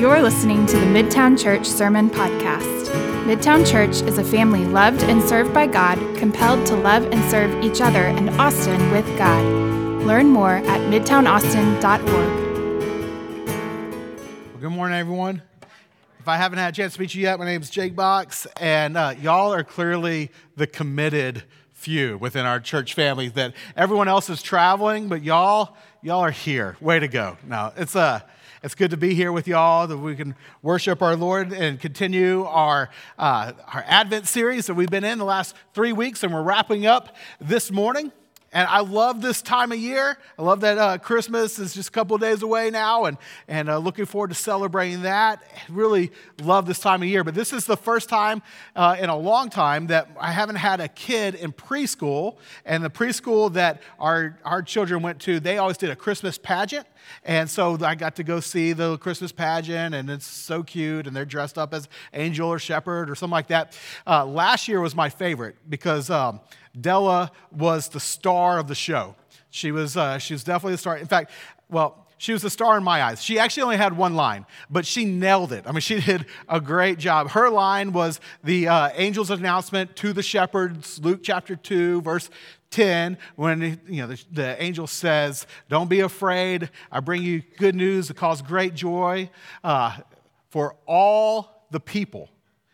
You're listening to the Midtown Church Sermon Podcast. Midtown Church is a family loved and served by God, compelled to love and serve each other and Austin with God. Learn more at midtownaustin.org. Well, good morning, everyone. If I haven't had a chance to meet you yet, my name is Jake Box, and uh, y'all are clearly the committed few within our church family. That everyone else is traveling, but y'all, y'all are here. Way to go! Now it's a. Uh, it's good to be here with y'all, that we can worship our Lord and continue our, uh, our Advent series that we've been in the last three weeks, and we're wrapping up this morning. And I love this time of year. I love that uh, Christmas is just a couple days away now, and, and uh, looking forward to celebrating that. Really love this time of year. But this is the first time uh, in a long time that I haven't had a kid in preschool. And the preschool that our, our children went to, they always did a Christmas pageant. And so I got to go see the Christmas pageant, and it's so cute, and they're dressed up as angel or shepherd or something like that. Uh, last year was my favorite because um, Della was the star of the show. She was, uh, she was definitely the star. In fact, well, she was the star in my eyes. She actually only had one line, but she nailed it. I mean, she did a great job. Her line was the uh, angel's announcement to the shepherds, Luke chapter 2, verse 10 when you know the, the, angel says don't be afraid i bring you good news that cause great joy uh, for all the people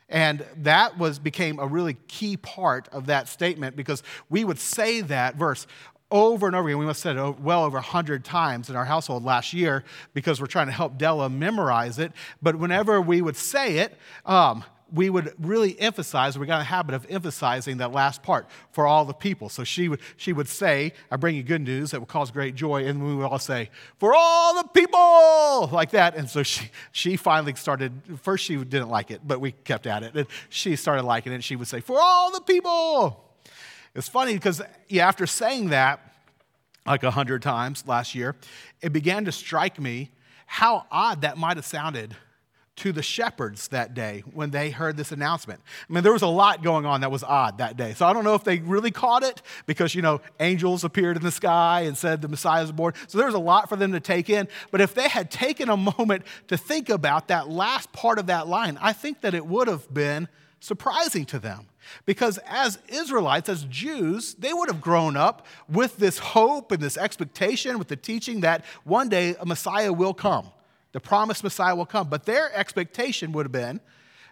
and that was became a really key part of that statement because we would say that verse over and over again. We must have said it well over 100 times in our household last year because we're trying to help Della memorize it. But whenever we would say it, um, we would really emphasize, we got a habit of emphasizing that last part for all the people. So she would, she would say, I bring you good news that will cause great joy. And we would all say, for all the people, like that. And so she, she finally started, first she didn't like it, but we kept at it. And she started liking it. And she would say, for all the people. It's funny because yeah, after saying that like a hundred times last year, it began to strike me how odd that might have sounded to the shepherds that day when they heard this announcement. I mean, there was a lot going on that was odd that day. So I don't know if they really caught it because, you know, angels appeared in the sky and said the Messiah is born. So there was a lot for them to take in. But if they had taken a moment to think about that last part of that line, I think that it would have been surprising to them. Because as Israelites, as Jews, they would have grown up with this hope and this expectation, with the teaching that one day a Messiah will come. The promised Messiah will come. But their expectation would have been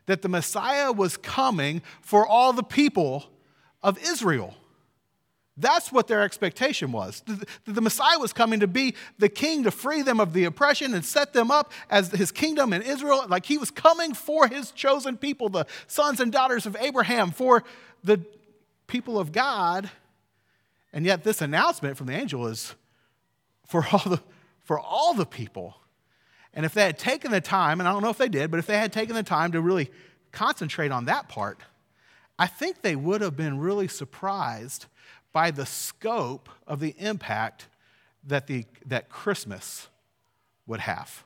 that the Messiah was coming for all the people of Israel. That's what their expectation was. The Messiah was coming to be the king to free them of the oppression and set them up as his kingdom in Israel. Like he was coming for his chosen people, the sons and daughters of Abraham, for the people of God. And yet, this announcement from the angel is for all the, for all the people. And if they had taken the time, and I don't know if they did, but if they had taken the time to really concentrate on that part, I think they would have been really surprised by the scope of the impact that, the, that Christmas would have.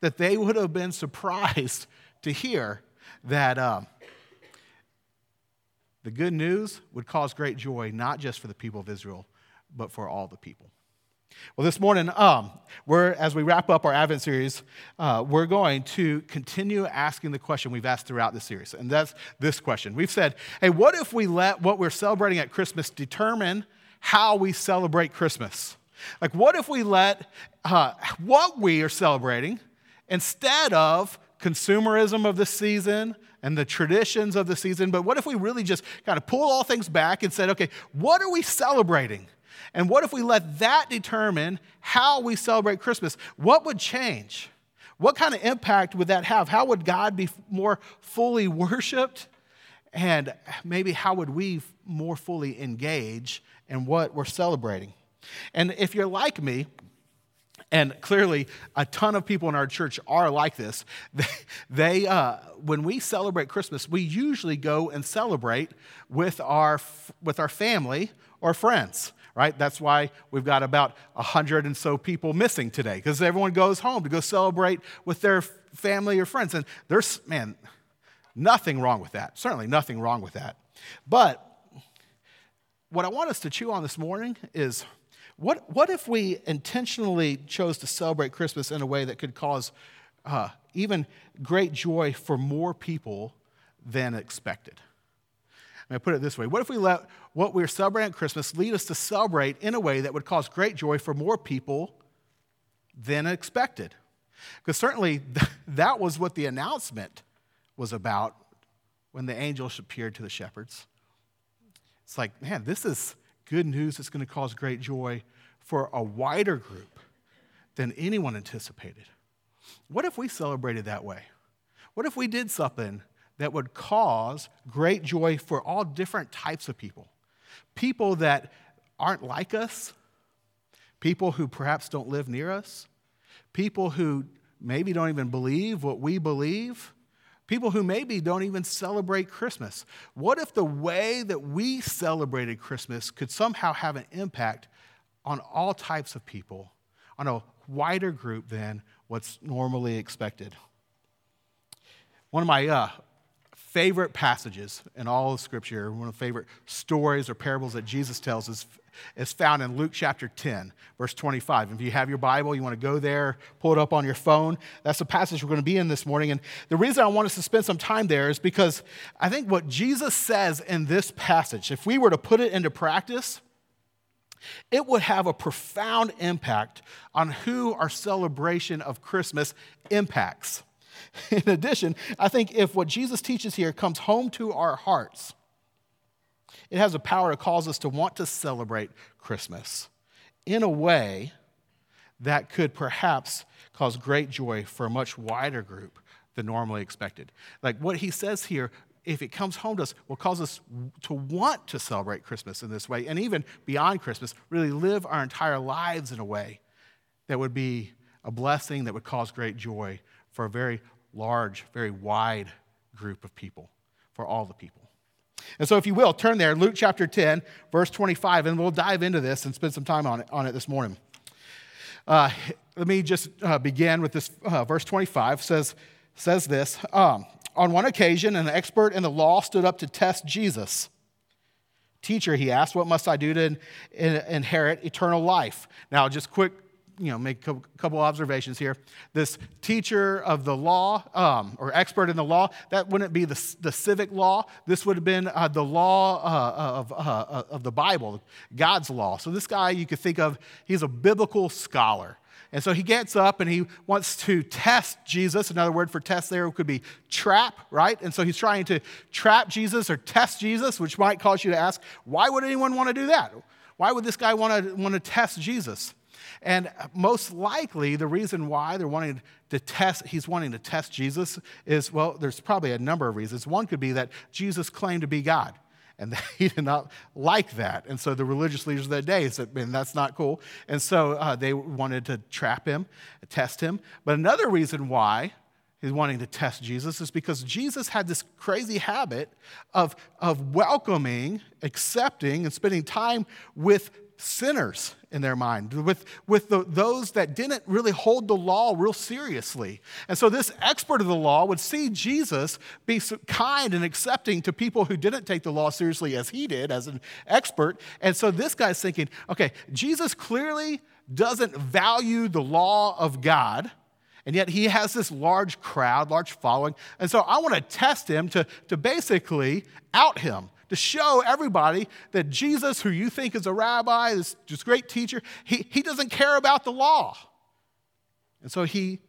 That they would have been surprised to hear that um, the good news would cause great joy, not just for the people of Israel, but for all the people. Well, this morning, um, we're, as we wrap up our Advent series, uh, we're going to continue asking the question we've asked throughout the series, and that's this question. We've said, hey, what if we let what we're celebrating at Christmas determine how we celebrate Christmas? Like, what if we let uh, what we are celebrating instead of consumerism of the season and the traditions of the season, but what if we really just kind of pull all things back and said, okay, what are we celebrating? And what if we let that determine how we celebrate Christmas? What would change? What kind of impact would that have? How would God be more fully worshiped? And maybe how would we more fully engage in what we're celebrating? And if you're like me, and clearly a ton of people in our church are like this, they, uh, when we celebrate Christmas, we usually go and celebrate with our, with our family or friends right? That's why we've got about a hundred and so people missing today because everyone goes home to go celebrate with their family or friends. And there's, man, nothing wrong with that. Certainly nothing wrong with that. But what I want us to chew on this morning is what, what if we intentionally chose to celebrate Christmas in a way that could cause uh, even great joy for more people than expected. I put it this way What if we let what we're celebrating at Christmas lead us to celebrate in a way that would cause great joy for more people than expected? Because certainly that was what the announcement was about when the angels appeared to the shepherds. It's like, man, this is good news that's going to cause great joy for a wider group than anyone anticipated. What if we celebrated that way? What if we did something that would cause great joy for all different types of people? People that aren't like us, people who perhaps don't live near us, people who maybe don't even believe what we believe, people who maybe don't even celebrate Christmas. What if the way that we celebrated Christmas could somehow have an impact on all types of people, on a wider group than what's normally expected? One of my uh, favorite passages in all of Scripture, one of the favorite stories or parables that Jesus tells is is found in Luke chapter 10, verse 25. If you have your Bible, you want to go there, pull it up on your phone. That's the passage we're going to be in this morning. And the reason I want us to spend some time there is because I think what Jesus says in this passage, if we were to put it into practice, it would have a profound impact on who our celebration of Christmas impacts. In addition, I think if what Jesus teaches here comes home to our hearts, it has a power to cause us to want to celebrate Christmas in a way that could perhaps cause great joy for a much wider group than normally expected. Like what he says here, if it comes home to us, will cause us to want to celebrate Christmas in this way, and even beyond Christmas, really live our entire lives in a way that would be a blessing that would cause great joy for a very large, very wide group of people, for all the people. And so, if you will, turn there, Luke chapter 10, verse 25, and we'll dive into this and spend some time on it, on it this morning. Uh, let me just uh, begin with this uh, verse 25 says, says this um, On one occasion, an expert in the law stood up to test Jesus. Teacher, he asked, What must I do to in, in, inherit eternal life? Now, just quick you know, make a couple observations here. This teacher of the law um, or expert in the law, that wouldn't be the, the civic law. This would have been uh, the law uh, of, uh, uh, of the Bible, God's law. So this guy, you could think of, he's a biblical scholar. And so he gets up and he wants to test Jesus. Another word for test there could be trap, right? And so he's trying to trap Jesus or test Jesus, which might cause you to ask, why would anyone want to do that? Why would this guy want to, want to test Jesus? And most likely, the reason why they're wanting to test, he's wanting to test Jesus is, well, there's probably a number of reasons. One could be that Jesus claimed to be God. And he did not like that. And so the religious leaders of that day said, man, that's not cool. And so uh, they wanted to trap him, test him. But another reason why he's wanting to test Jesus is because Jesus had this crazy habit of, of welcoming, accepting, and spending time with sinners in their mind, with, with the, those that didn't really hold the law real seriously. And so this expert of the law would see Jesus be kind and accepting to people who didn't take the law seriously as he did, as an expert. And so this guy's thinking, okay, Jesus clearly doesn't value the law of God. And yet he has this large crowd, large following. And so I want to test him to, to basically out him to show everybody that Jesus, who you think is a rabbi, this, this great teacher, he, he doesn't care about the law. And so he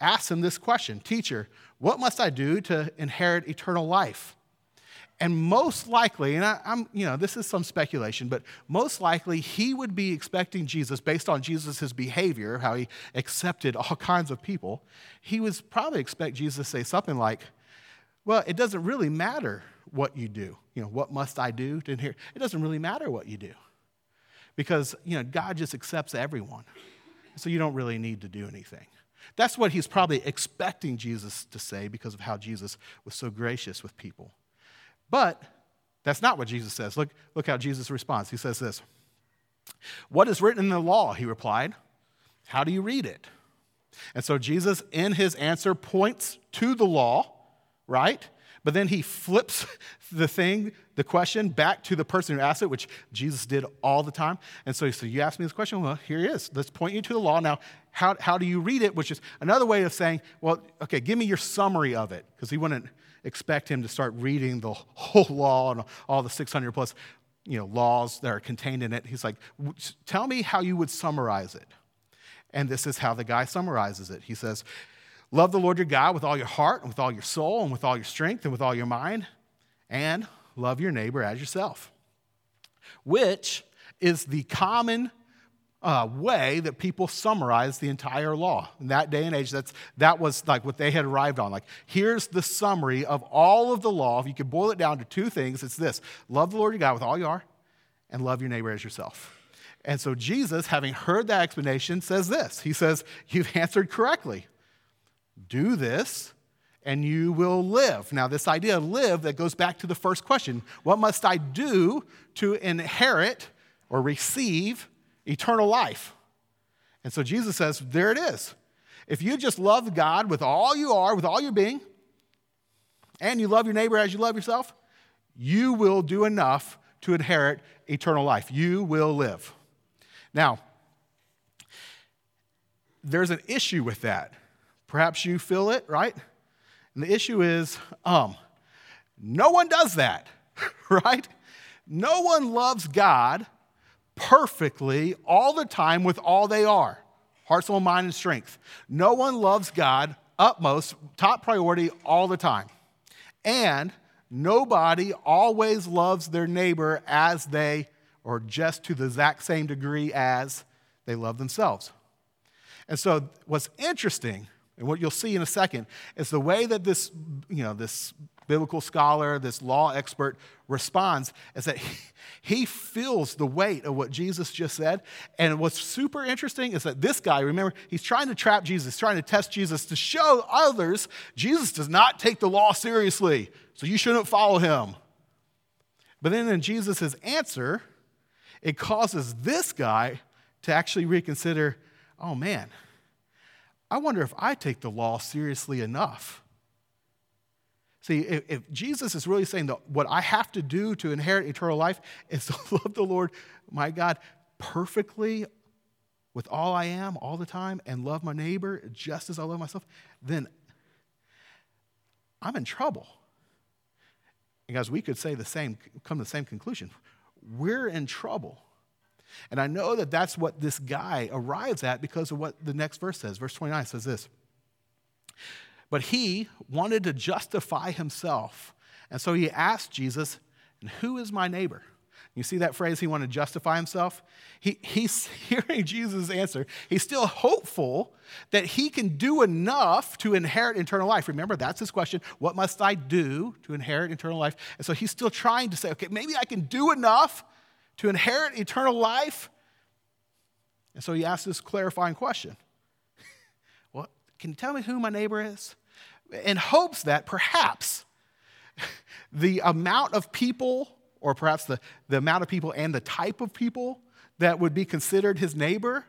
asks him this question Teacher, what must I do to inherit eternal life? And most likely, and I, am you know, this is some speculation, but most likely he would be expecting Jesus, based on Jesus' behavior, how he accepted all kinds of people, he would probably expect Jesus to say something like, Well, it doesn't really matter what you do. You know, what must I do to inherit? It doesn't really matter what you do because, you know, God just accepts everyone. So you don't really need to do anything. That's what he's probably expecting Jesus to say because of how Jesus was so gracious with people. But that's not what Jesus says. Look, look how Jesus responds. He says this What is written in the law? He replied. How do you read it? And so Jesus, in his answer, points to the law, right? but then he flips the thing, the question, back to the person who asked it, which Jesus did all the time. And so he said, You asked me this question? Well, here it is. Let's point you to the law. Now, how, how do you read it? Which is another way of saying, Well, okay, give me your summary of it, because he wouldn't expect him to start reading the whole law and all the 600 plus you know, laws that are contained in it. He's like, Tell me how you would summarize it. And this is how the guy summarizes it. He says, Love the Lord your God with all your heart and with all your soul and with all your strength and with all your mind, and love your neighbor as yourself, which is the common uh, way that people summarize the entire law. In that day and age, that's, that was like what they had arrived on. Like, here's the summary of all of the law. If you could boil it down to two things, it's this love the Lord your God with all you are, and love your neighbor as yourself. And so Jesus, having heard that explanation, says this He says, You've answered correctly. Do this, and you will live. Now, this idea of live that goes back to the first question What must I do to inherit or receive eternal life? And so Jesus says, There it is. If you just love God with all you are, with all your being, and you love your neighbor as you love yourself, you will do enough to inherit eternal life. You will live. Now, there's an issue with that. Perhaps you feel it, right? And the issue is um, no one does that, right? No one loves God perfectly all the time with all they are heart, soul, mind, and strength. No one loves God utmost, top priority all the time. And nobody always loves their neighbor as they or just to the exact same degree as they love themselves. And so, what's interesting, and what you'll see in a second, is the way that this, you know, this biblical scholar, this law expert responds is that he, he feels the weight of what Jesus just said. And what's super interesting is that this guy, remember, he's trying to trap Jesus, trying to test Jesus to show others Jesus does not take the law seriously, so you shouldn't follow him. But then in Jesus' answer, it causes this guy to actually reconsider oh man, I wonder if I take the law seriously enough. See, if, if, Jesus is really saying that what I have to do to inherit eternal life is to love the Lord, my God, perfectly with all I am all the time and love my neighbor just as I love myself, then I'm in trouble. Because we could say the same, come to the same conclusion we're in trouble. And I know that that's what this guy arrives at because of what the next verse says. Verse 29 says this But he wanted to justify himself. And so he asked Jesus, And who is my neighbor? You see that phrase, he wanted to justify himself? He, he's hearing Jesus' answer. He's still hopeful that he can do enough to inherit eternal life. Remember, that's his question. What must I do to inherit eternal life? And so he's still trying to say, okay, maybe I can do enough to inherit eternal life. And so he asks this clarifying question Well, can you tell me who my neighbor is? In hopes that perhaps the amount of people or perhaps the, the amount of people and the type of people that would be considered his neighbor,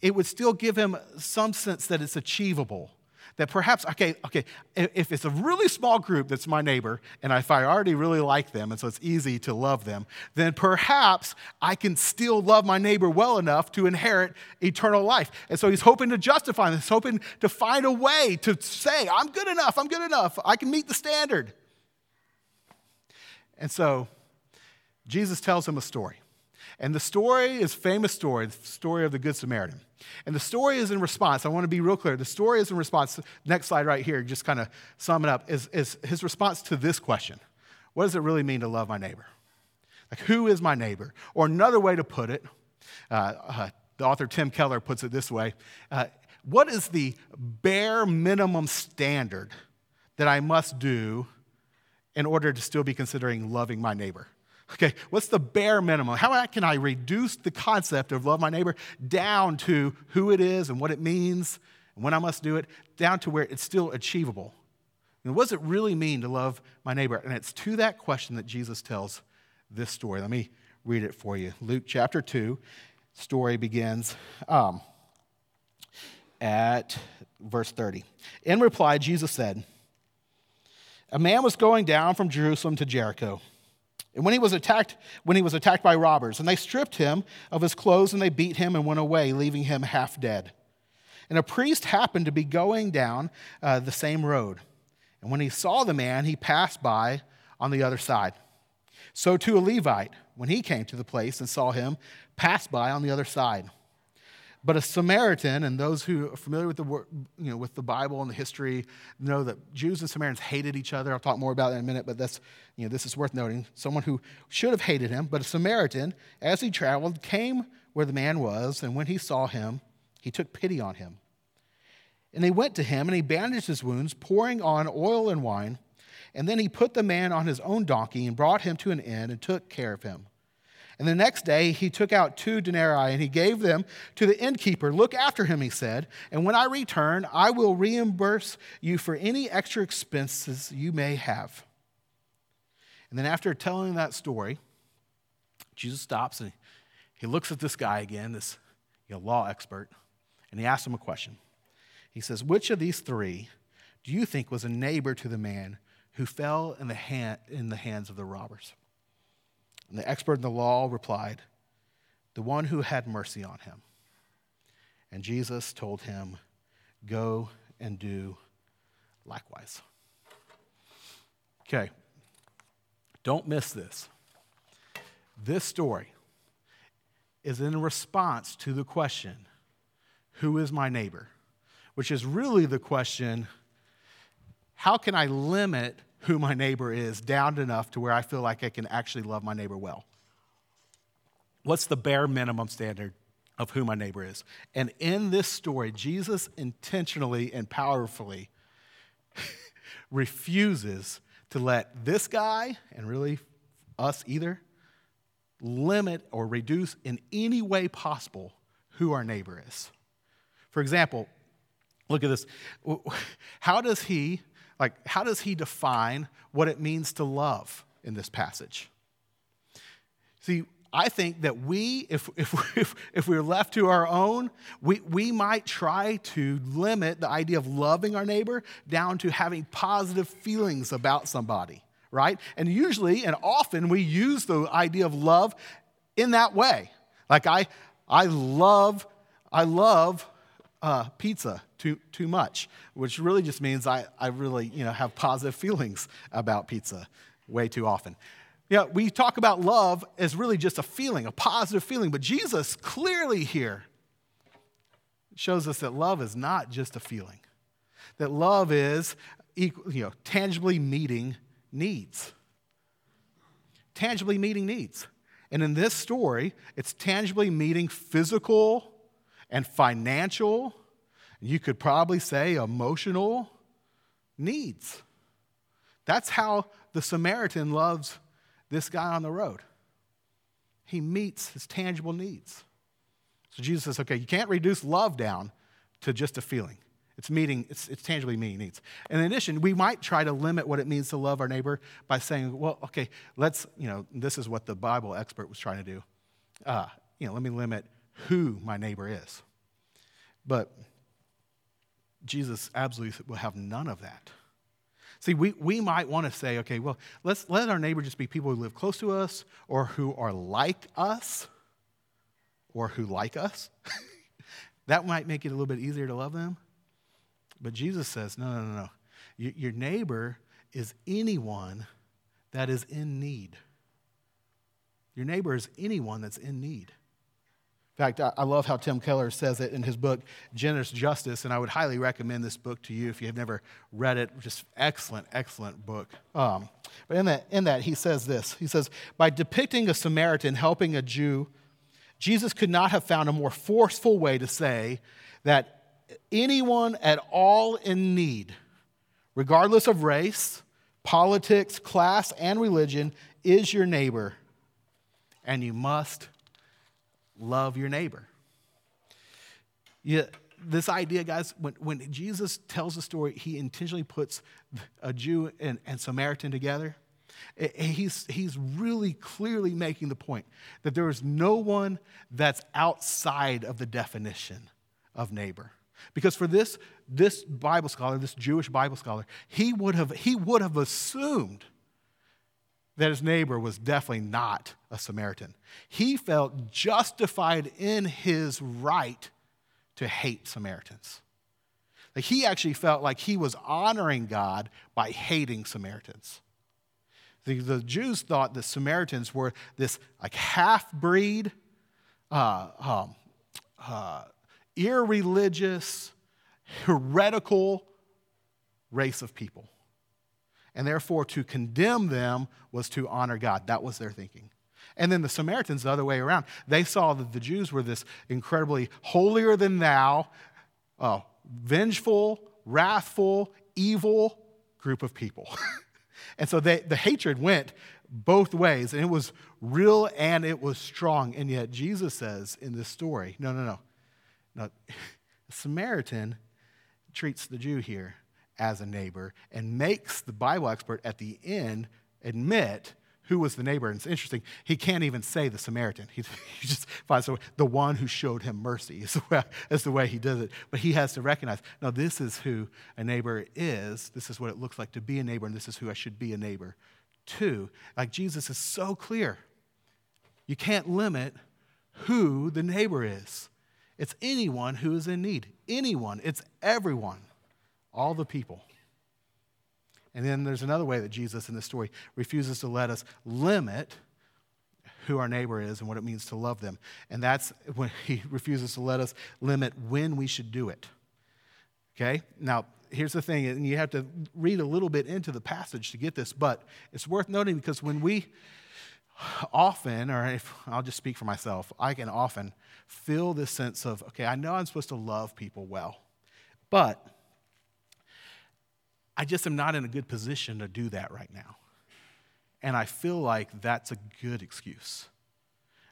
it would still give him some sense that it's achievable. That perhaps, okay, okay, if it's a really small group that's my neighbor, and if I already really like them, and so it's easy to love them, then perhaps I can still love my neighbor well enough to inherit eternal life. And so he's hoping to justify this, hoping to find a way to say, I'm good enough, I'm good enough, I can meet the standard. And so Jesus tells him a story. And the story is famous story, the story of the Good Samaritan. And the story is in response. I want to be real clear. The story is in response. Next slide right here, just kind of sum it up, is, is his response to this question. What does it really mean to love my neighbor? Like, who is my neighbor? Or another way to put it, uh, uh, the author Tim Keller puts it this way uh, What is the bare minimum standard that I must do in order to still be considering loving my neighbor? Okay, what's the bare minimum? How can I reduce the concept of love my neighbor down to who it is and what it means and when I must do it, down to where it's still achievable? And what does it really mean to love my neighbor? And it's to that question that Jesus tells this story. Let me read it for you. Luke chapter 2, story begins um, at verse 30. In reply, Jesus said, a man was going down from Jerusalem to Jericho. And when he was attacked, when he was attacked by robbers, and they stripped him of his clothes and they beat him and went away, leaving him half dead. And a priest happened to be going down uh, the same road. And when he saw the man, he passed by on the other side. So too a Levite, when he came to the place and saw him, passed by on the other side. But a Samaritan, and those who are familiar with the, you know, with the Bible and the history know that Jews and Samaritans hated each other. I'll talk more about that in a minute, but that's, you know, this is worth noting. Someone who should have hated him, but a Samaritan, as he traveled, came where the man was, and when he saw him, he took pity on him. And he went to him, and he bandaged his wounds, pouring on oil and wine. And then he put the man on his own donkey and brought him to an inn and took care of him. And the next day he took out two denarii and he gave them to the innkeeper. Look after him, he said, and when I return, I will reimburse you for any extra expenses you may have. And then after telling that story, Jesus stops and he looks at this guy again, this you know, law expert, and he asks him a question. He says, Which of these three do you think was a neighbor to the man who fell in the, hand, in the hands of the robbers? And the expert in the law replied, The one who had mercy on him. And Jesus told him, Go and do likewise. Okay, don't miss this. This story is in response to the question, Who is my neighbor? Which is really the question, How can I limit who my neighbor is down enough to where I feel like I can actually love my neighbor well. What's the bare minimum standard of who my neighbor is? And in this story, Jesus intentionally and powerfully refuses to let this guy, and really us either, limit or reduce in any way possible who our neighbor is. For example, look at this. How does he like, how does he define what it means to love in this passage? See, I think that we, if, if, if, if we're left to our own, we, we might try to limit the idea of loving our neighbor down to having positive feelings about somebody, right? And usually and often we use the idea of love in that way. Like, I, I love, I love uh, pizza too, too much, which really just means I, I really you know, have positive feelings about pizza way too often. Yeah, we talk about love as really just a feeling, a positive feeling, but Jesus clearly here shows us that love is not just a feeling, that love is equal, you know, tangibly meeting needs. Tangibly meeting needs. And in this story, it's tangibly meeting physical and financial you could probably say emotional needs. That's how the Samaritan loves this guy on the road. He meets his tangible needs. So Jesus says, okay, you can't reduce love down to just a feeling. It's meeting, it's, it's tangibly meeting needs. In addition, we might try to limit what it means to love our neighbor by saying, well, okay, let's, you know, this is what the Bible expert was trying to do. Uh, you know, let me limit who my neighbor is. But Jesus absolutely will have none of that. See, we, we might want to say, okay, well, let's let our neighbor just be people who live close to us or who are like us or who like us. that might make it a little bit easier to love them. But Jesus says, no, no, no, no. Your neighbor is anyone that is in need. Your neighbor is anyone that's in need. In fact, I love how Tim Keller says it in his book, Generous Justice, and I would highly recommend this book to you if you have never read it. Just excellent, excellent book. Um, but in that, in that, he says this He says, By depicting a Samaritan helping a Jew, Jesus could not have found a more forceful way to say that anyone at all in need, regardless of race, politics, class, and religion, is your neighbor, and you must love your neighbor. Yeah, this idea, guys, when, when Jesus tells the story, he intentionally puts a Jew and, and Samaritan together. He's, he's really clearly making the point that there is no one that's outside of the definition of neighbor. Because for this, this Bible scholar, this Jewish Bible scholar, he would have, he would have assumed that his neighbor was definitely not a Samaritan. He felt justified in his right to hate Samaritans. Like he actually felt like he was honoring God by hating Samaritans. The, the Jews thought the Samaritans were this like half breed, uh, um, uh, irreligious, heretical race of people. And therefore, to condemn them was to honor God. That was their thinking. And then the Samaritans, the other way around, they saw that the Jews were this incredibly holier than thou, uh, vengeful, wrathful, evil group of people. and so they, the hatred went both ways, and it was real and it was strong. And yet, Jesus says in this story no, no, no. no the Samaritan treats the Jew here as a neighbor and makes the Bible expert at the end admit who was the neighbor. And it's interesting, he can't even say the Samaritan. He, he just finds the one who showed him mercy is the, way, is the way he does it. But he has to recognize, no, this is who a neighbor is. This is what it looks like to be a neighbor, and this is who I should be a neighbor to. Like Jesus is so clear. You can't limit who the neighbor is. It's anyone who is in need. Anyone. It's everyone. All the people. And then there's another way that Jesus in this story refuses to let us limit who our neighbor is and what it means to love them. And that's when he refuses to let us limit when we should do it. Okay? Now, here's the thing, and you have to read a little bit into the passage to get this, but it's worth noting because when we often, or if I'll just speak for myself, I can often feel this sense of, okay, I know I'm supposed to love people well, but I just am not in a good position to do that right now. And I feel like that's a good excuse.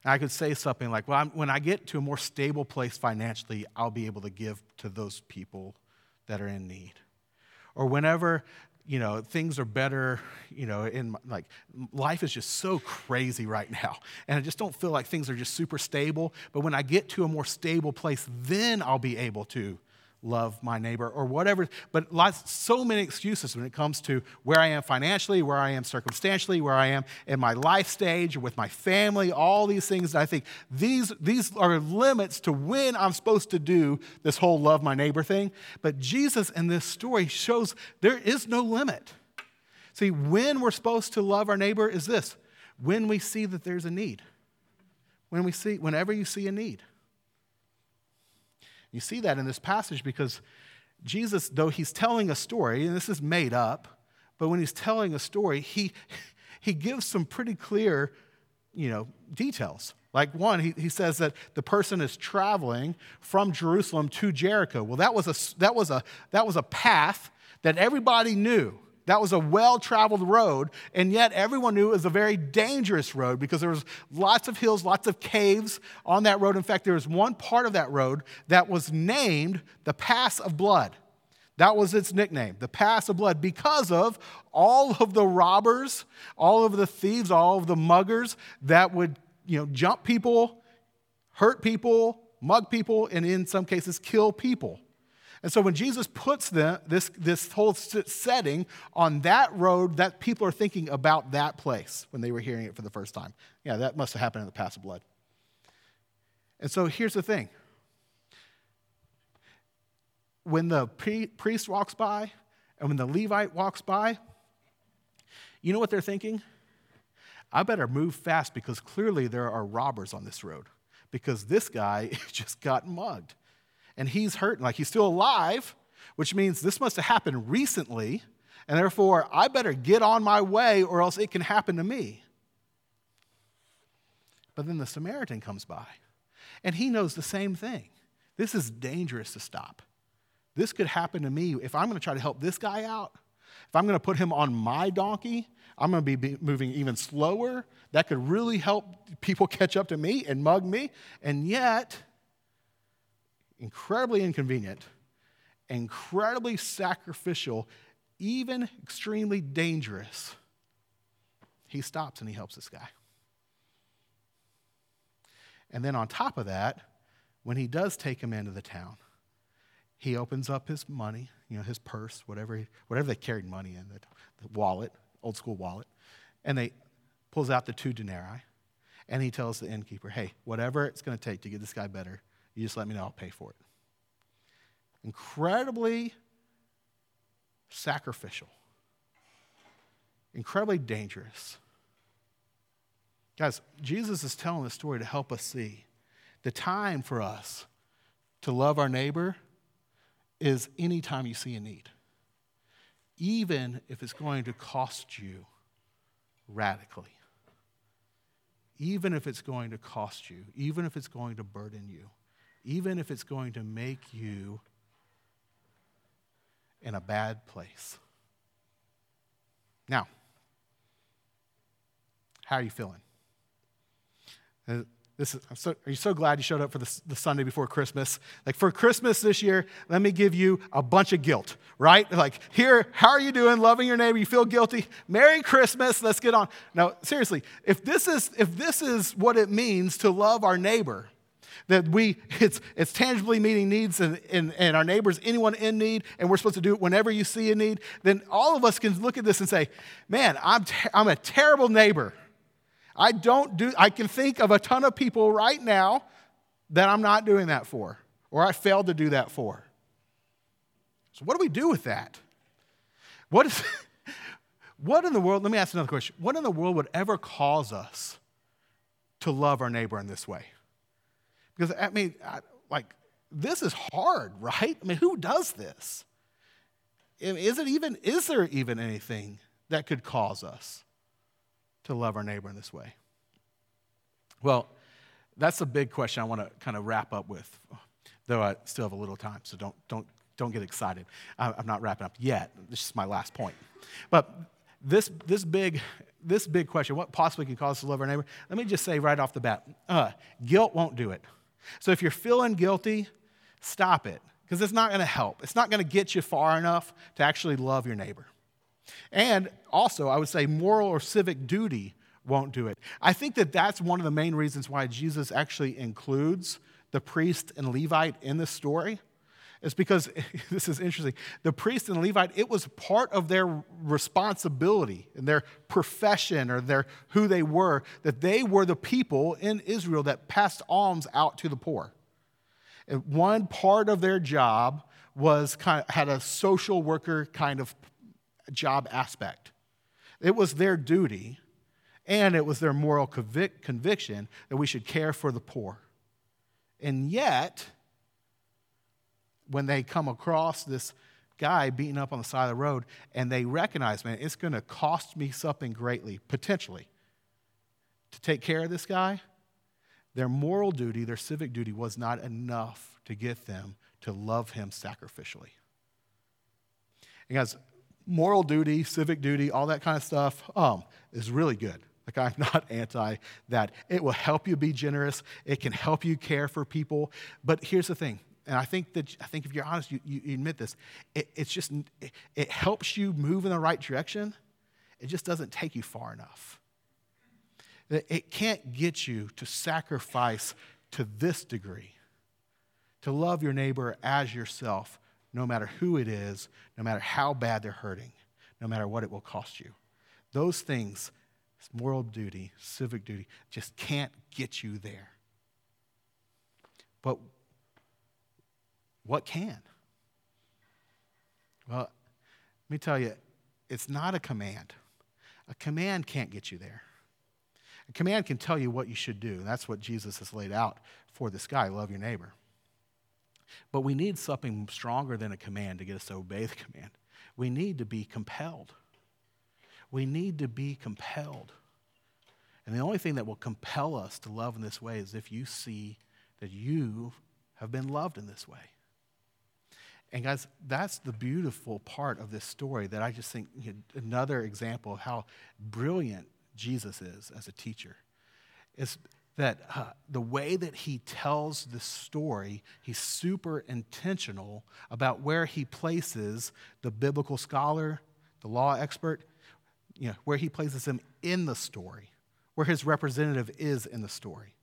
And I could say something like, well, I'm, when I get to a more stable place financially, I'll be able to give to those people that are in need. Or whenever, you know, things are better, you know, in like life is just so crazy right now. And I just don't feel like things are just super stable. But when I get to a more stable place, then I'll be able to love my neighbor or whatever. But lots, so many excuses when it comes to where I am financially, where I am circumstantially, where I am in my life stage with my family, all these things that I think these, these are limits to when I'm supposed to do this whole love my neighbor thing. But Jesus in this story shows there is no limit. See, when we're supposed to love our neighbor is this when we see that there's a need. When we see, whenever you see a need. You see that in this passage because Jesus, though he's telling a story, and this is made up, but when he's telling a story, he, he gives some pretty clear, you know, details. Like one, he, he says that the person is traveling from Jerusalem to Jericho. Well, that was a, that was a, that was a path that everybody knew. That was a well traveled road, and yet everyone knew it was a very dangerous road because there was lots of hills, lots of caves on that road. In fact, there was one part of that road that was named the Pass of Blood. That was its nickname, the Pass of Blood, because of all of the robbers, all of the thieves, all of the muggers that would you know, jump people, hurt people, mug people, and in some cases kill people. And so when Jesus puts this, this whole setting on that road, that people are thinking about that place when they were hearing it for the first time. Yeah, that must have happened in the Pass of Blood. And so here's the thing. When the priest walks by and when the Levite walks by, you know what they're thinking? I better move fast because clearly there are robbers on this road because this guy just got mugged and he's hurt, like he's still alive, which means this must have happened recently, and therefore I better get on my way or else it can happen to me. But then the Samaritan comes by, and he knows the same thing. This is dangerous to stop. This could happen to me if I'm going to try to help this guy out. If I'm going to put him on my donkey, I'm going to be moving even slower. That could really help people catch up to me and mug me. And yet, incredibly inconvenient, incredibly sacrificial, even extremely dangerous, he stops and he helps this guy. And then on top of that, when he does take him into the town, he opens up his money, you know, his purse, whatever, he, whatever they carried money in, the, the wallet, old school wallet, and they pulls out the two denarii, and he tells the innkeeper, hey, whatever it's going to take to get this guy better, you just let me know, I'll pay for it. Incredibly sacrificial, incredibly dangerous. Guys, Jesus is telling this story to help us see the time for us to love our neighbor is anytime you see a need, even if it's going to cost you radically. Even if it's going to cost you, even if it's going to burden you, even if it's going to make you in a bad place. Now, how are you feeling? Uh, this is, so, are you so glad you showed up for the, the Sunday before Christmas? Like for Christmas this year, let me give you a bunch of guilt, right? Like, here, how are you doing? Loving your neighbor, you feel guilty? Merry Christmas, let's get on. Now, seriously, if this is, if this is what it means to love our neighbor, that we it's it's tangibly meeting needs and, and, and our neighbors anyone in need and we're supposed to do it whenever you see a need then all of us can look at this and say man i'm, ter- I'm a terrible neighbor I don't do, I can think of a ton of people right now that I'm not doing that for, or I failed to do that for. So, what do we do with that? What, is, what in the world, let me ask another question. What in the world would ever cause us to love our neighbor in this way? Because, I mean, I, like, this is hard, right? I mean, who does this? Is it even, is there even anything that could cause us? to love our neighbor in this way? Well, that's a big question I want to kind of wrap up with, though I still have a little time, so don't, don't, don't get excited. I'm not wrapping up yet. This is my last point. But this, this, big, this big question, what possibly can cause us to love our neighbor? Let me just say right off the bat uh, guilt won't do it. So if you're feeling guilty, stop it, because it's not going to help. It's not going to get you far enough to actually love your neighbor. And also, I would say moral or civic duty won't do it. I think that that's one of the main reasons why Jesus actually includes the priest and Levite in the story. Is because this is interesting. The priest and the Levite, it was part of their responsibility and their profession or their who they were, that they were the people in Israel that passed alms out to the poor. And one part of their job was kind of had a social worker kind of job aspect. It was their duty and it was their moral convic- conviction that we should care for the poor. And yet, when they come across this guy beaten up on the side of the road and they recognize, man, it's going to cost me something greatly, potentially, to take care of this guy, their moral duty, their civic duty was not enough to get them to love him sacrificially. And guys, moral duty, civic duty, all that kind of stuff um, is really good. Like, I'm not anti that. It will help you be generous, it can help you care for people. But here's the thing, and I think that I think if you're honest, you, you admit this. It, it's just it, it helps you move in the right direction. It just doesn't take you far enough. It can't get you to sacrifice to this degree, to love your neighbor as yourself, no matter who it is, no matter how bad they're hurting, no matter what it will cost you. Those things, moral duty, civic duty, just can't get you there. But what can? Well, let me tell you, it's not a command. A command can't get you there. A command can tell you what you should do. That's what Jesus has laid out for this guy love your neighbor. But we need something stronger than a command to get us to obey the command. We need to be compelled. We need to be compelled. And the only thing that will compel us to love in this way is if you see that you have been loved in this way. And guys, that's the beautiful part of this story that I just think you know, another example of how brilliant Jesus is as a teacher. Is that uh, the way that he tells the story, he's super intentional about where he places the biblical scholar, the law expert, you know, where he places him in the story, where his representative is in the story.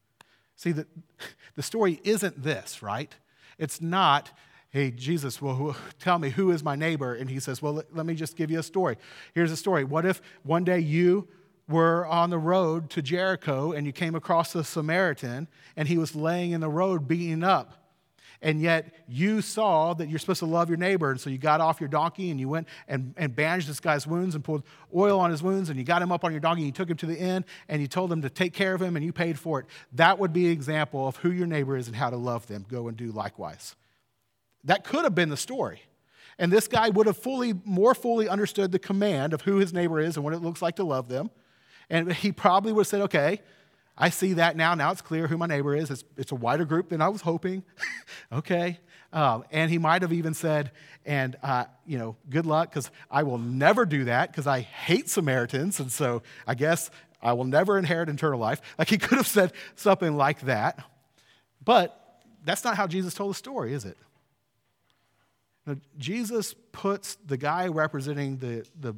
See, the, the story isn't this, right? It's not, Hey, Jesus, well, who, tell me, who is my neighbor? And he says, Well, let, let me just give you a story. Here's a story. What if one day you were on the road to Jericho and you came across a Samaritan and he was laying in the road beaten up? and yet you saw that you're supposed to love your neighbor. And so you got off your donkey and you went and, and bandaged this guy's wounds and poured oil on his wounds and you got him up on your donkey and you took him to the inn and you told him to take care of him and you paid for it. That would be an example of who your neighbor is and how to love them. Go and do likewise. That could have been the story. And this guy would have fully, more fully understood the command of who his neighbor is and what it looks like to love them. And he probably would have said, okay, I see that now. Now it's clear who my neighbor is. It's, it's a wider group than I was hoping. okay. Um, and he might have even said, and, uh, you know, good luck, because I will never do that, because I hate Samaritans. And so I guess I will never inherit eternal life. Like he could have said something like that. But that's not how Jesus told the story, is it? Now, Jesus puts the guy representing the, the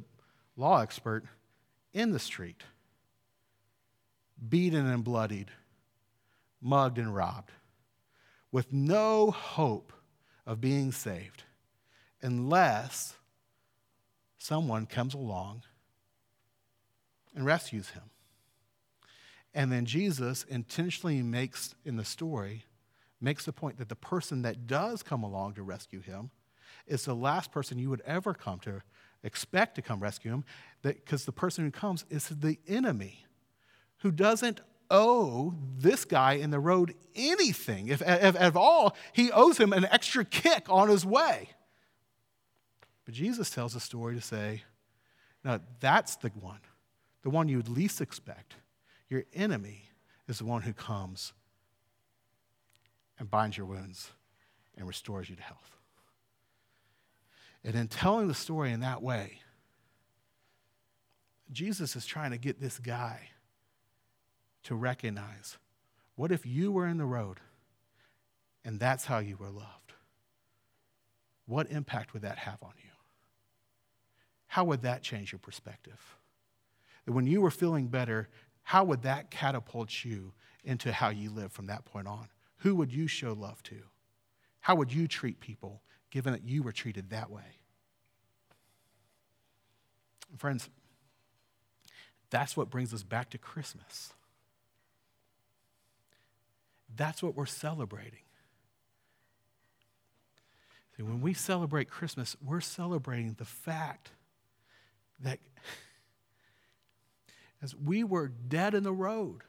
law expert in the street, beaten and bloodied, mugged and robbed, with no hope of being saved unless someone comes along and rescues him. And then Jesus intentionally makes in the story makes the point that the person that does come along to rescue him is the last person you would ever come to expect to come rescue him, because the person who comes is the enemy who doesn't owe this guy in the road anything. If, if, if all, he owes him an extra kick on his way. But Jesus tells a story to say, now that's the one, the one you would least expect. Your enemy is the one who comes and binds your wounds and restores you to health. And in telling the story in that way, Jesus is trying to get this guy to recognize what if you were in the road and that's how you were loved? What impact would that have on you? How would that change your perspective? That when you were feeling better, how would that catapult you into how you live from that point on? Who would you show love to? How would you treat people given that you were treated that way. Friends, that's what brings us back to Christmas. That's what we're celebrating. See, when we celebrate Christmas, we're celebrating the fact that as we were dead in the road,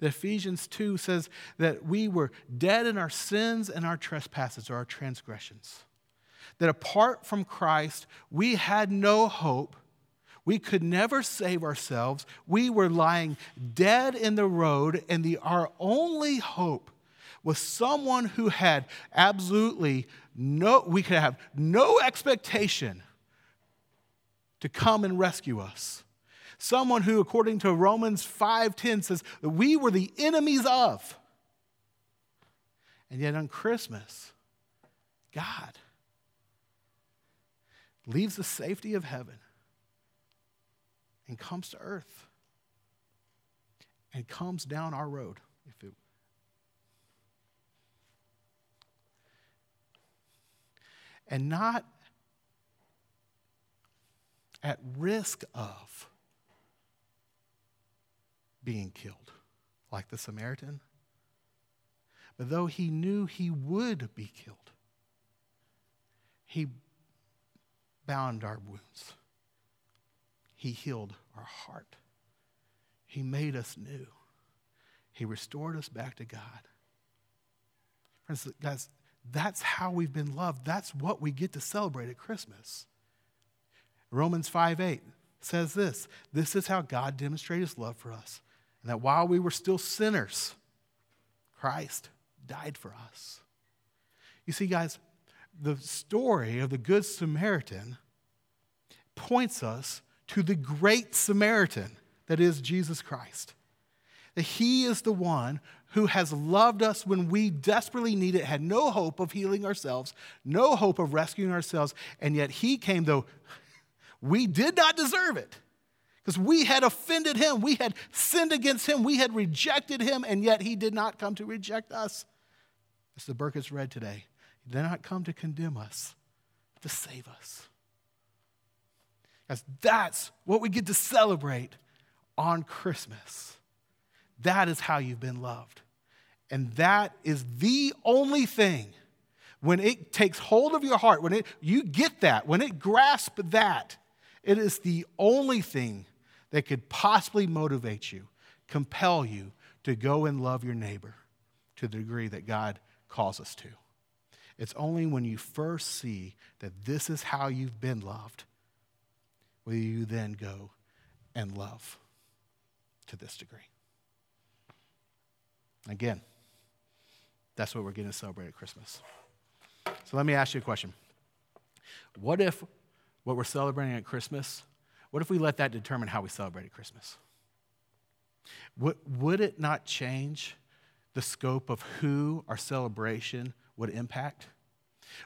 that Ephesians 2 says that we were dead in our sins and our trespasses or our transgressions. That apart from Christ, we had no hope. We could never save ourselves. We were lying dead in the road, and the, our only hope was someone who had absolutely no, we could have no expectation to come and rescue us someone who, according to Romans 5:10, says that we were the enemies of. And yet on Christmas, God leaves the safety of heaven and comes to earth and comes down our road. If it, and not at risk of being killed, like the Samaritan. But though he knew he would be killed, he bound our wounds. He healed our heart. He made us new. He restored us back to God. Friends, guys, that's how we've been loved. That's what we get to celebrate at Christmas. Romans 5 8 says this This is how God demonstrated his love for us and that while we were still sinners, Christ died for us. You see, guys, the story of the Good Samaritan points us to the great Samaritan that is Jesus Christ. That he is the one who has loved us when we desperately needed, it had no hope of healing ourselves, no hope of rescuing ourselves, and yet he came, though we did not deserve it because we had offended him. We had sinned against him. We had rejected him, and yet he did not come to reject us. as the Burkitts read today, He did not come to condemn us, to save us. Because that's what we get to celebrate on Christmas. That is how you've been loved. And that is the only thing when it takes hold of your heart, when it, you get that, when it grasps that, it is the only thing that could possibly motivate you, compel you to go and love your neighbor to the degree that God calls us to. It's only when you first see that this is how you've been loved will you then go and love to this degree. Again, that's what we're getting to celebrate at Christmas. So let me ask you a question. What if what we're celebrating at Christmas, what if we let that determine how we celebrate Christmas? Would, would it not change the scope of who our celebration would impact?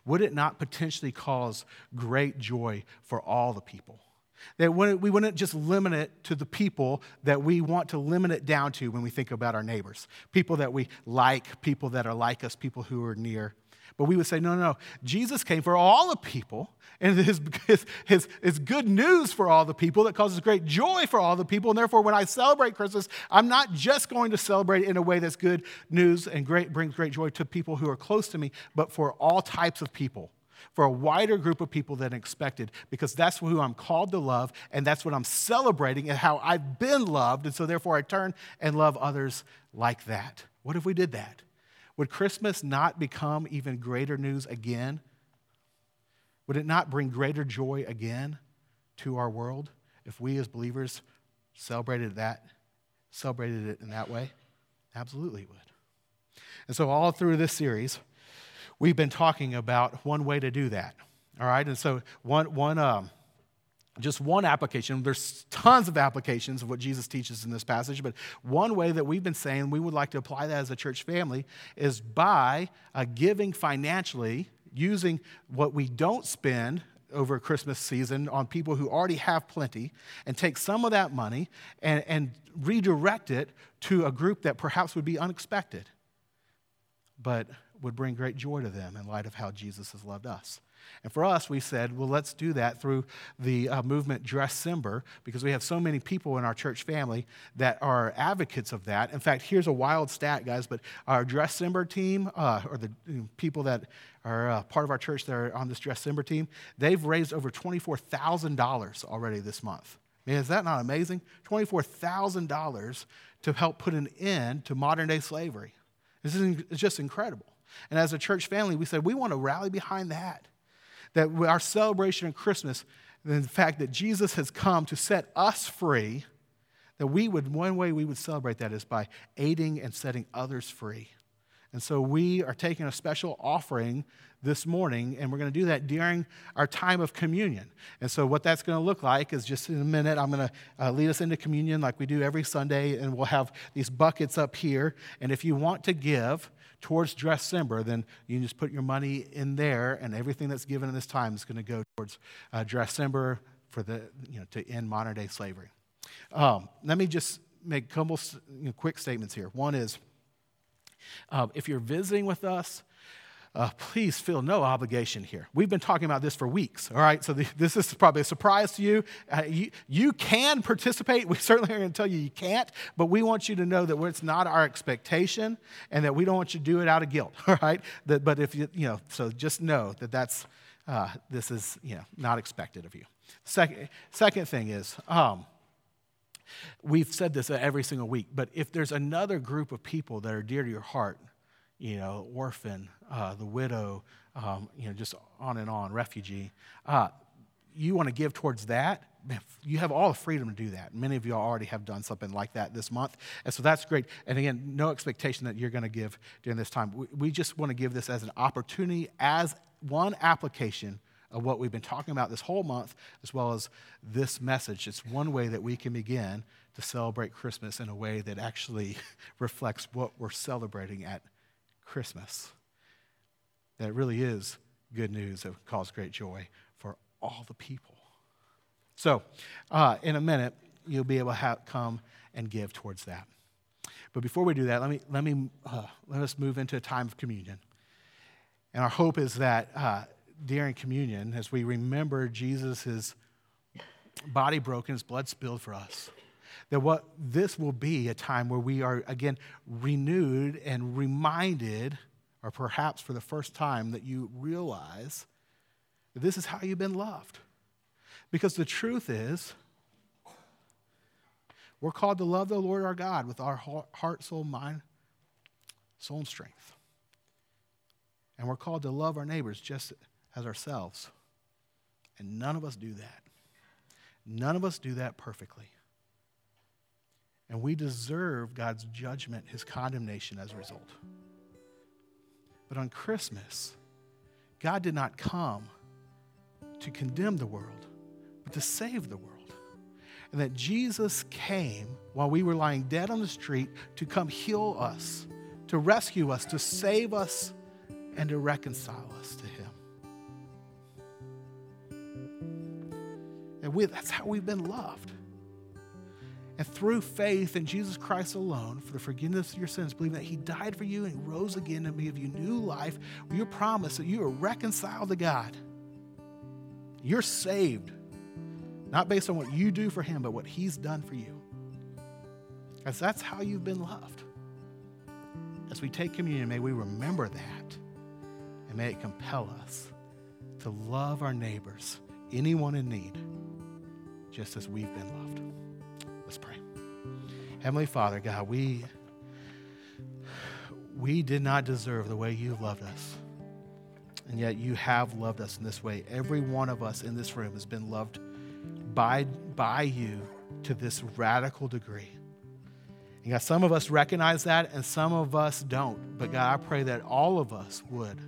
Would it not potentially cause great joy for all the people? That we wouldn't just limit it to the people that we want to limit it down to when we think about our neighbors. People that we like, people that are like us, people who are near. But we would say, no, no, no. Jesus came for all the people, and his, his, his, his, good news for all the people that causes great joy for all the people. And therefore, when I celebrate Christmas, I'm not just going to celebrate it in a way that's good news and great, brings great joy to people who are close to me, but for all types of people for a wider group of people than expected because that's who I'm called to love and that's what I'm celebrating and how I've been loved. And so, therefore, I turn and love others like that. What if we did that? Would Christmas not become even greater news again? Would it not bring greater joy again to our world if we as believers celebrated that, celebrated it in that way? Absolutely it would. And so, all through this series, we've been talking about one way to do that. All right, and so one, one, um, just one application. There's tons of applications of what Jesus teaches in this passage, but one way that we've been saying we would like to apply that as a church family is by uh, giving financially, using what we don't spend over Christmas season on people who already have plenty, and take some of that money and, and redirect it to a group that perhaps would be unexpected. But would bring great joy to them in light of how Jesus has loved us. And for us, we said, well, let's do that through the uh, movement Dresscember because we have so many people in our church family that are advocates of that. In fact, here's a wild stat, guys, but our Dresscember team, uh, or the you know, people that are uh, part of our church that are on this Dresscember team, they've raised over $24,000 already this month. Man, is that not amazing? $24,000 to help put an end to modern day slavery. This is just incredible. And as a church family, we said we want to rally behind that. That our celebration of Christmas, the fact that Jesus has come to set us free, that we would, one way we would celebrate that is by aiding and setting others free. And so we are taking a special offering this morning, and we're going to do that during our time of communion. And so, what that's going to look like is just in a minute, I'm going to uh, lead us into communion like we do every Sunday, and we'll have these buckets up here. And if you want to give, towards Dresscember, then you can just put your money in there, and everything that's given in this time is going to go towards uh, Dresscember for the you know to end modern day slavery. Um, let me just make a couple you know, quick statements here. One is, uh, if you're visiting with us, uh, please feel no obligation here. We've been talking about this for weeks, all right? So the, this is probably a surprise to you. Uh, you. You can participate. We certainly are going to tell you you can't, but we want you to know that it's not our expectation and that we don't want you to do it out of guilt, all right? That, but if you, you know, so just know that that's, uh, this is, you know, not expected of you. Second, second thing is, um, we've said this every single week, but if there's another group of people that are dear to your heart, you know, orphan, uh, the widow, um, you know, just on and on, refugee. Uh, you want to give towards that, you have all the freedom to do that. Many of you already have done something like that this month. And so that's great. And again, no expectation that you're going to give during this time. We, we just want to give this as an opportunity, as one application of what we've been talking about this whole month, as well as this message. It's one way that we can begin to celebrate Christmas in a way that actually reflects what we're celebrating at Christmas. That it really is good news that causes great joy for all the people. So, uh, in a minute, you'll be able to have, come and give towards that. But before we do that, let me, let me uh, let us move into a time of communion. And our hope is that uh, during communion, as we remember Jesus' body broken, his blood spilled for us, that what this will be a time where we are again renewed and reminded, or perhaps for the first time, that you realize that this is how you've been loved. Because the truth is, we're called to love the Lord our God with our heart, soul, mind, soul, and strength. And we're called to love our neighbors just as ourselves. And none of us do that. None of us do that perfectly. And we deserve God's judgment, his condemnation as a result. But on Christmas, God did not come to condemn the world, but to save the world. And that Jesus came while we were lying dead on the street to come heal us, to rescue us, to save us, and to reconcile us to Him. And we, that's how we've been loved. And through faith in Jesus Christ alone, for the forgiveness of your sins, believing that He died for you and rose again to give you new life, your promise that you are reconciled to God. You're saved, not based on what you do for Him, but what He's done for you. Because that's how you've been loved. As we take communion, may we remember that and may it compel us to love our neighbors, anyone in need, just as we've been loved. Heavenly Father, God, we, we did not deserve the way you've loved us. And yet you have loved us in this way. Every one of us in this room has been loved by, by you to this radical degree. And God, some of us recognize that and some of us don't. But God, I pray that all of us would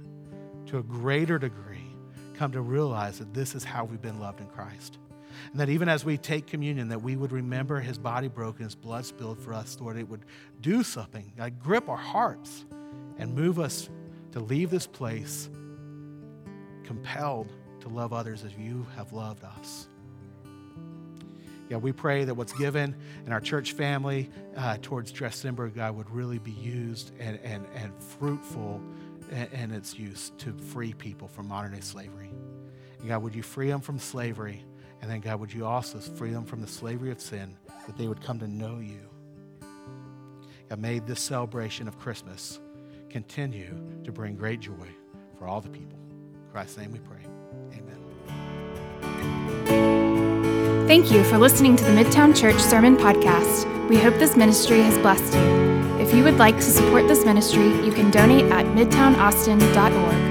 to a greater degree, come to realize that this is how we've been loved in Christ. And that even as we take communion, that we would remember his body broken, his blood spilled for us, Lord, it would do something, like grip our hearts and move us to leave this place compelled to love others as you have loved us. Yeah, we pray that what's given in our church family uh, towards Dresscember, God, would really be used and, and, and fruitful in its use to free people from modern day slavery. And God, would you free them from slavery? And then, God, would you also free them from the slavery of sin that they would come to know you? God, may this celebration of Christmas continue to bring great joy for all the people. In Christ's name we pray. Amen. Thank you for listening to the Midtown Church Sermon Podcast. We hope this ministry has blessed you. If you would like to support this ministry, you can donate at midtownaustin.org.